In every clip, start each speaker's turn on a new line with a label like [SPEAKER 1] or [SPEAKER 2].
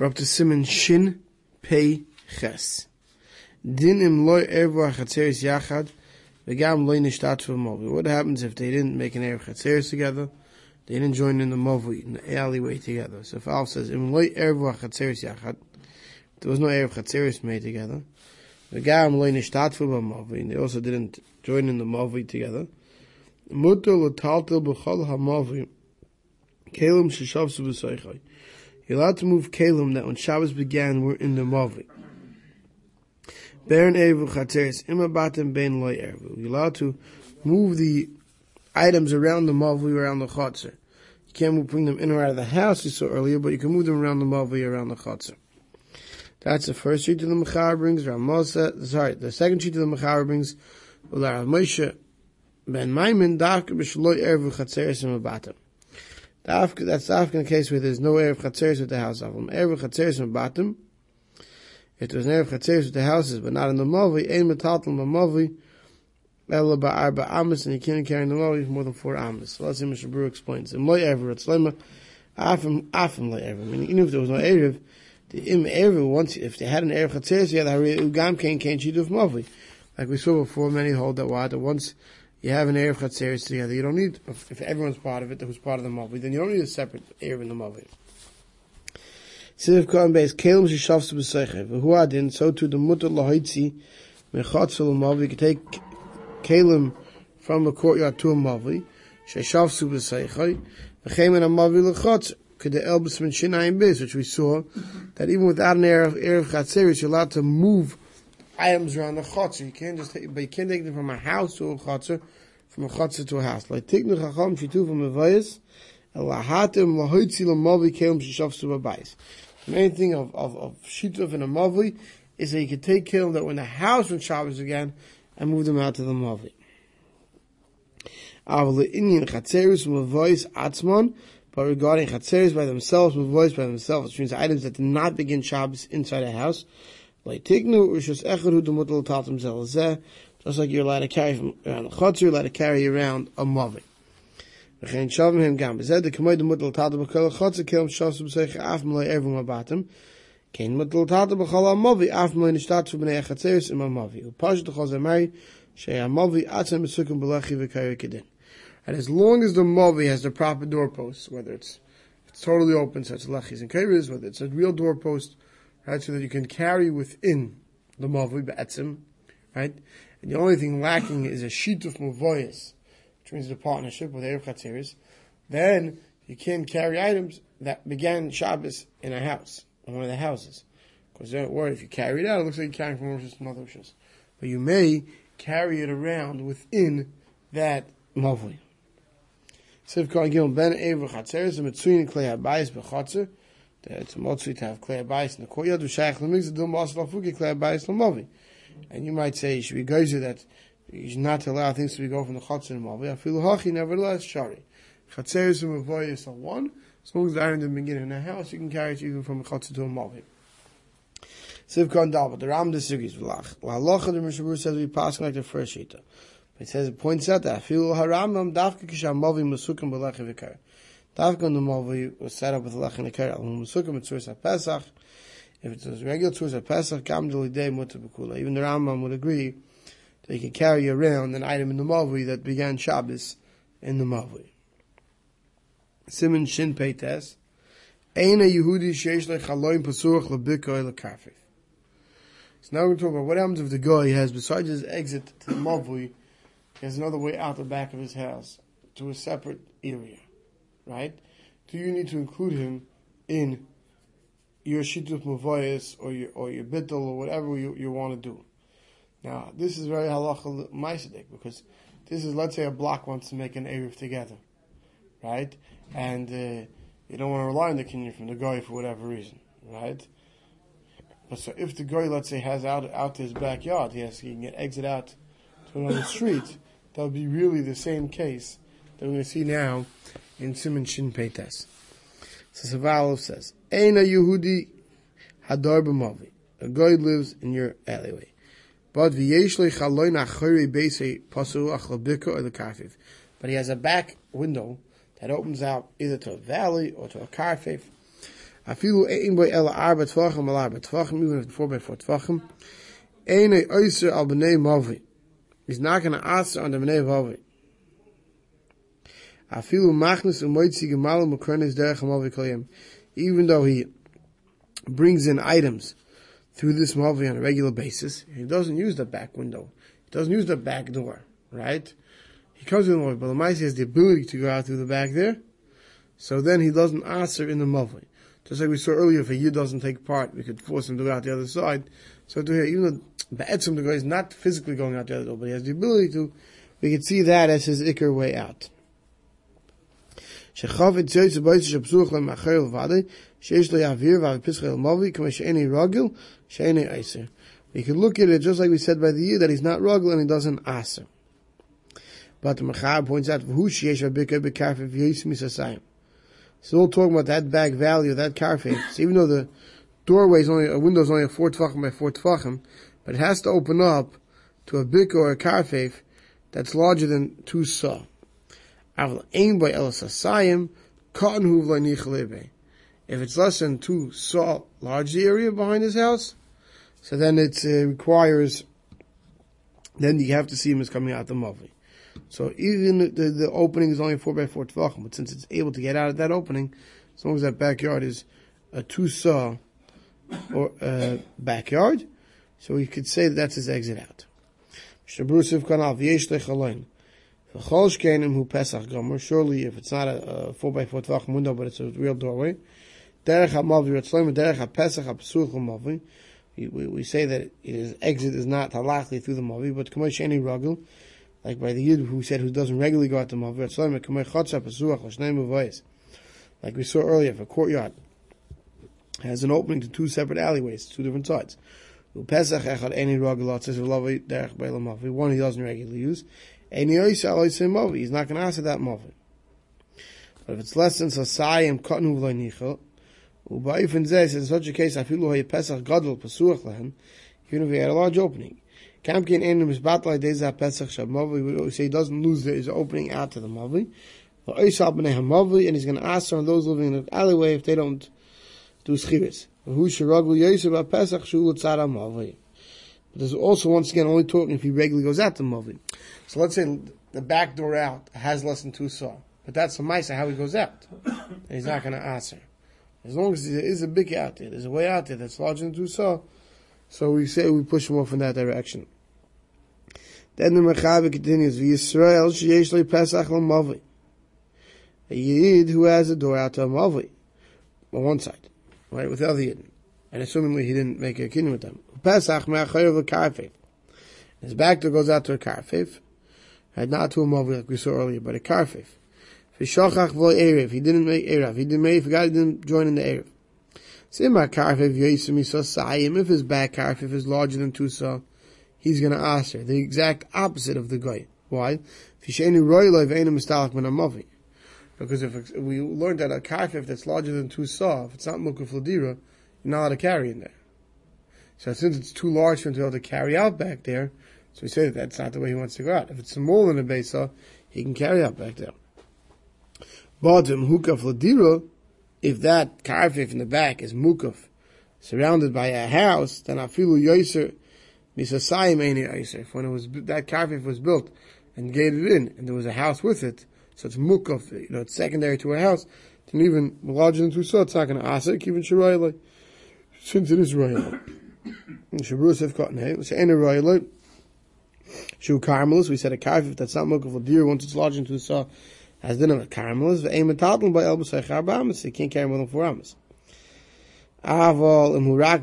[SPEAKER 1] We're up to Simon Shin Pei Ches. Din im loy ervo chatzeres yachad, v'gam loy nishtat movi. What happens if they didn't make an erev chatzeres together? They didn't join in the movi, in the alleyway together. So if Al says, im loy ervo chatzeres yachad, there was no erev chatzeres made together. V'gam loy nishtat movi, and they also didn't join in the movi together. Mutter l'taltel b'chol ha-movi, kelim sheshavsu b'soichai. You're allowed to move kelim that when Shabbos began were in the movi. Beren Erevu Chatzeres Imabatim Ben Loy Erevu. You're allowed to move the items around the Mavli, around the Chatzer. You can't move, bring them in or out of the house, you saw earlier, but you can move them around the Mavli, around the Chatzer. That's the first sheet of the Mechaber brings, Ramosa, sorry, the second sheet of the Mechaber brings, Ular Moshe Ben Maimin, Dafka B'Shaloi Erevu Chatzeres Imabatim. That's the case where there's no Erev Chatzeres with the house of them. Erev Chatzeres Imabatim, if there's an Erev Chatzeres with the houses, but not in the Mavi, Ein Metatal in the Mavi, Ela Ba'arba Amis, and you can't carry in the Mavi more than four Amis. So let's see Mishnah Berurah explains. In Loy Erev, it's Lema, Afim, Afim Loy Erev. Meaning, even if there was no Erev, the Im Erev, once, if they had an Erev Chatzeres, yeah, the Hari Ugam Kain Kain Chidu of Mavi. Like we saw before, many hold that that once you have an Erev Chatzeres together, you don't need, if, everyone's part of it, who's part of the Mavi, then you don't need a separate Erev in the Mavi. Siv Kohen Beis Kelim Shishafs B'Seichev. Who adin, so to the Mutter Lahaitzi, Mechatzel Mavi, you can take Kelim from a courtyard to a Mavi, Shishafs B'Seichev, V'chemen HaMavi L'Chatz, Kede Elbis Min Shinayim Beis, which we saw, that even without an Erev, Chatzeres, you're allowed to move items around the Chatzer. You can't just take, but you can't take them from a house to a Chatzer, from a Chatzer to a house. Like Tiknu Chacham Shitu from a Vayas, Elahatim Lahoitzi L'Mavi Kelim Shishafs B'Bais. The main thing of, of, of Shituf and a Mavi is that you can take Kelim that were in the house when Shabbos again and move them out to the Mavi. Avle Inyan Chatzeris Mavois Atzmon, but regarding Chatzeris by themselves, Mavois by themselves, which means items that did not begin Shabbos inside a house, Leitignu, tatum zelazeh, just like you're allowed to carry from around the chutz, you're allowed to carry around a mavi. V'chein shavim him gam the kamoy b'kol b'seich m'loi kein b'chol ha-mavi, af m'loi nishtat b'nei ha-chatzeris im ha-mavi. Shei ha-mavi atzem b'sukum b'lechi. And as long as the mavi has the proper doorposts, whether it's, it's totally open, so it's lechis and keres, whether it's a real doorpost, right, so that you can carry within the movi, be'etzim, right? And the only thing lacking is a sheet of movoyas, which means the partnership with Erev Chatzeris, then you can carry items that began Shabbos in a house, in one of the houses. Because don't worry, if you carry it out, it looks like you're carrying from Rosh another Rosh. But you may carry it around within that Mavli. Siv Khan Gil Ben Erev Chatzeris, and Mitzuyin Klei HaBayis B'Chatzer, it's a motzui to have Klei HaBayis in the courtyard, V'shayach L'migz, Dum Bas Lafuki Klei HaBayis L'Mavi. And you might say, should be geyser that you should not allow things to be go from the Chatzir and Mavi. Feel hachi, nevertheless, shari. Chatzeris and Mavoyis are one. As long as the iron didn't begin in a house, you can carry it even from a Chatzir to a Mavi. Siv Khan Dalba, the Ram disagrees with Lach. Well, Halacha, the Mishabur says we pass like the first Shita. But it says, it points out that, feel haramam dafka kisham Mavi masukim b'lecha v'kar. The Mavi was set up with Lech and Ikar, al masukim at Tzuris Pesach. If it's a regular Tzuris Pesach, gam delidei mutter b'kula. Even the Rambam would agree they can carry around an item in the Mavli that began Shabbos in the Mavli. Simon Shin Peites. Eina Yehudi sheish lechaloim pasuach lebikoi lekafif. So now we're going to talk about what happens if the guy has, besides his exit to the Mavli, he has another way out the back of his house to a separate area, right? Do you need to include him in your shituf mavayas or your or your bittel or whatever you, you want to do? Now, this is very halacha ma'asadik because this is, let's say, a block wants to make an eruv together, right? And uh, you don't want to rely on the kinyan from the guy for whatever reason, right? But so if the guy, let's say, has out out his backyard, he has he can get exit out to another street. That would be really the same case that we're going to see now in Simon Shin Peites. So Savalov says, "Eina Yehudi hadar b'mavi." A guy lives in your alleyway. But v'yeshlei chaloin achori beise pasu achlabika or the karfif. But he has a back window that opens out either to a valley or to a karfif. Afilu ein boy el arba tvachim al arba tvachim, even if it's four by four tvachim. Ein oiser al b'nei mavi. He's not going to answer on the b'nei mavi. Afilu. Even though he brings in items through this mavi on a regular basis, he doesn't use the back window. He doesn't use the back door, right? He comes in the mavi, but the mice has the ability to go out through the back there. So then he doesn't answer in the mavi. Just like we saw earlier, if a yid doesn't take part, we could force him to go out the other side. So to here, even though Be'etzim the guy is not physically going out the other door, but he has the ability to, we could see that as his ikr way out. שחופת ציוץ בויץ שפסוח למאחר לבדי, שיש לו יעביר ועל פסח אל מובי, כמו שאיני רגל, שאיני עשר. We could look at it just like we said by the year that he's not ruggle and he doesn't aser. But the Machar points out, who sheyesh v'bikah b'karfif yoyis misasayim. Still talking about that back value, that carface, even though the doorway is only, a window is only a four tefachim by four tefachim, but it has to open up to a bika or a carface that's larger than two saw. If it's less than two saw large the area behind his house, so then it uh, requires, then you have to see him as coming out the mavi. So even the, the opening is only four by four tvachim, but since it's able to get out of that opening, as long as that backyard is a two saw or uh, backyard, so we could say that that's his exit out. Surely, if it's not a, four by four tvachim window, but it's a real doorway, we, we, we say that his exit is not halachli through the mavi, but kamosh any ragul, like by the Yid who said who doesn't regularly go out to Mavi, like we saw earlier, if a courtyard has an opening to two separate alleyways, two different sides. One he doesn't regularly use. He's not going to answer that Mavi. But if it's less than Sasayim, Kotnu V'loi Nichel, U'ba'ifin Zeh, in such a case, Afilu Hoye Pesach Gadol Pasuach Lehem, even if he had a large opening. Kamkin in his battle Deza Pesach Shamavi, we say he doesn't lose his opening out to the Mavi. And he's going to ask on those living in the alleyway if they don't do schiris. Who shiraglu yosef Pesach shul tzara Mavi. But there's also once again only talking if he regularly goes out to Mavi. So let's say the back door out has less than two saw, but that's a mice how he goes out. And he's not going to answer. As long as there is a big out there, there's a way out there that's larger than two saw. So we say we push him off in that direction. Then the Mechaber continues, Yisrael sheyesh le Pesach l'mavi. A Yid who has a door out to a mavi. On one side. Right, without the Yid. And assumingly he didn't make a kinyan with them. Pesach me'achayev. His back door goes out to a karfev. Had not to a mavi like we saw earlier, but a karfev. V'shachach v'lo erev. He didn't make erev. He didn't make, he forgot he didn't join in the erev. Sima karfev yoisim sayim. If his back karfev is larger than two saw, he's going to ask her the exact opposite of the guy. Why? Because if we learned that a karfif that's larger than two saw, if it's not mukuf ladira, you're not allowed to carry in there. So since it's too large for him to be able to carry out back there, so we say that that's not the way he wants to go out. If it's smaller than a base saw, he can carry out back there. But hukaf ladira, if that karfif in the back is mukaf, surrounded by a house, then afilu yoiser Misasayim Eini Eisef. When it was, that karfif was built and gated in, and there was a house with it, so it's mukaf, you know, it's secondary to a house, then even larger than two saw, it's not going to ask even Shirayla, since it is Rayla. Shabrus have cotton hay, it's Eini Rayla, Shu Carmelus, we said a karfif that's not of deer, once it's larger than two saw, has dinner with Carmelus, ve'em etatl by elbus ha'char ba'amas, you can't carry more than four amas. Aval imurak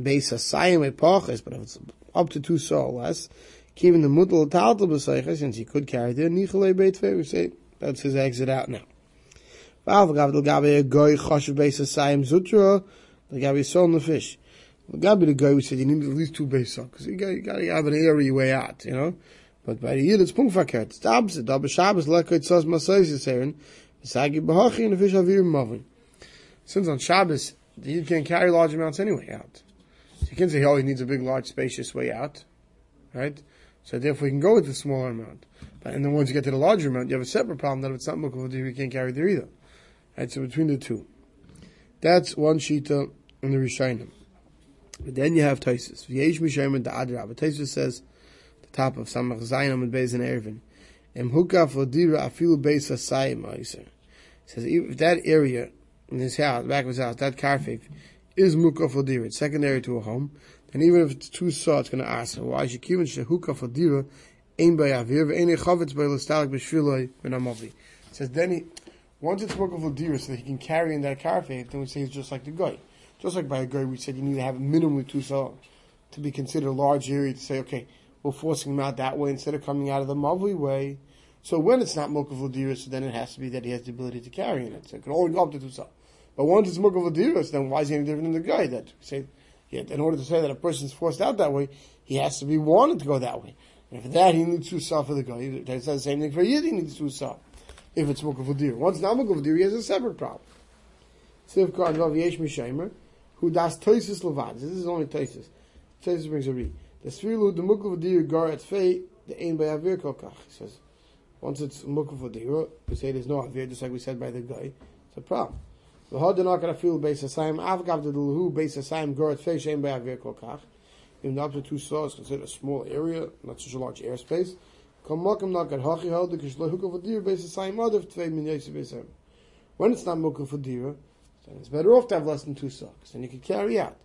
[SPEAKER 1] beis asayim epoches, but if it's up to two saw less. Keeping the mutal taltal b'seicha, since he could carry there, nichalei beit we say that's his exit out now. Valve gav gabe a goy choshev beis asayim zutra, the guy gabe sold the fish. The guy be the guy who said you need at least two beis because you got you got to have an area way out, you know. But by the year it's punkverkehrt. It's the opposite. Da b'Shabbos lekot tzos masayis yiseren, b'sagi b'hachi and the fish avir mavin. Since on Shabbos, you can't carry large amounts anyway out. So you can say, oh, he needs a big, large, spacious way out, right? So therefore, you can go with the smaller amount. But, and then once you get to the larger amount, you have a separate problem that if it's not mukhav, you can't carry there either. Right? So between the two. That's one shita in the Rishonim. But then you have Taisus. V'yesh Misharim the Adra. But says, the top of Samach Zayin and Beis and Ervin, Em hukaf lodira afilu beis asayim He says if that area in his house, back of his house, that karfif is mukaf lodira, it's secondary to a home, then even if it's two saw, it's going to ask, why should kivin shehukaf lodira ein bayavir ve'en chavetz by l'stalik b'shviloi v'namavi. It says then he, once it's mukaf lodira, so that he can carry in that karfif, then we say it's just like the guy. Just like by a guy, we said you need to have a minimum of two saw to be considered a large area to say, okay, we're forcing him out that way instead of coming out of the Mavli way. So when it's not Mukaf Ladiris, then it has to be that he has the ability to carry in it. So it can only go up to two saw. But once it's Mukaf Ladiris, then why is he any different than the guy that say, yeah, in order to say that a person is forced out that way, he has to be wanted to go that way. And for that, he needs two saw for the guy. Says the same thing for Yid, he needs two saw. If it's Ladir. Once not Ladir, he has a separate problem. Sivkar Vav Yesh Mishamer, who das Toisis Levad. This is only Toisis. Toisis brings a read. The Svilu, the Mukaf Ladir, Gar at Fei, the Ein Bayavir Kokach. He says, once it's mukaf for dira, we say there's no avir, just like we said by the guy. It's a problem. The hod not gonna feel base asayim avgav the lahu base asayim gorat fei shem by avir kolkach. Even up to two saws, considered a small area, not such a large airspace. When it's not mukaf for then it's better off to have less than two socks, and you can carry out.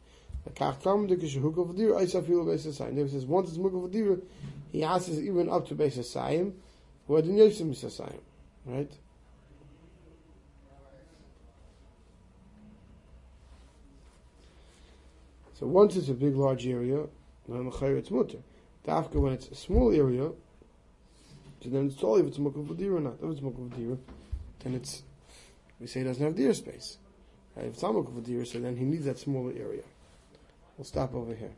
[SPEAKER 1] The kach kam the kishlo hukaf for dira, I feel base asayim. David says once it's mukaf for he asks even up to base asayim. What in Yosef Misasayim, right? So once it's a big, large area, it's mutter. Dafka when it's a small area, so then it's totally if it's mukhav or not. If it's mukhav then it's we say it doesn't have deer space. If it's not mukhav so then he needs that smaller area. We'll stop over here.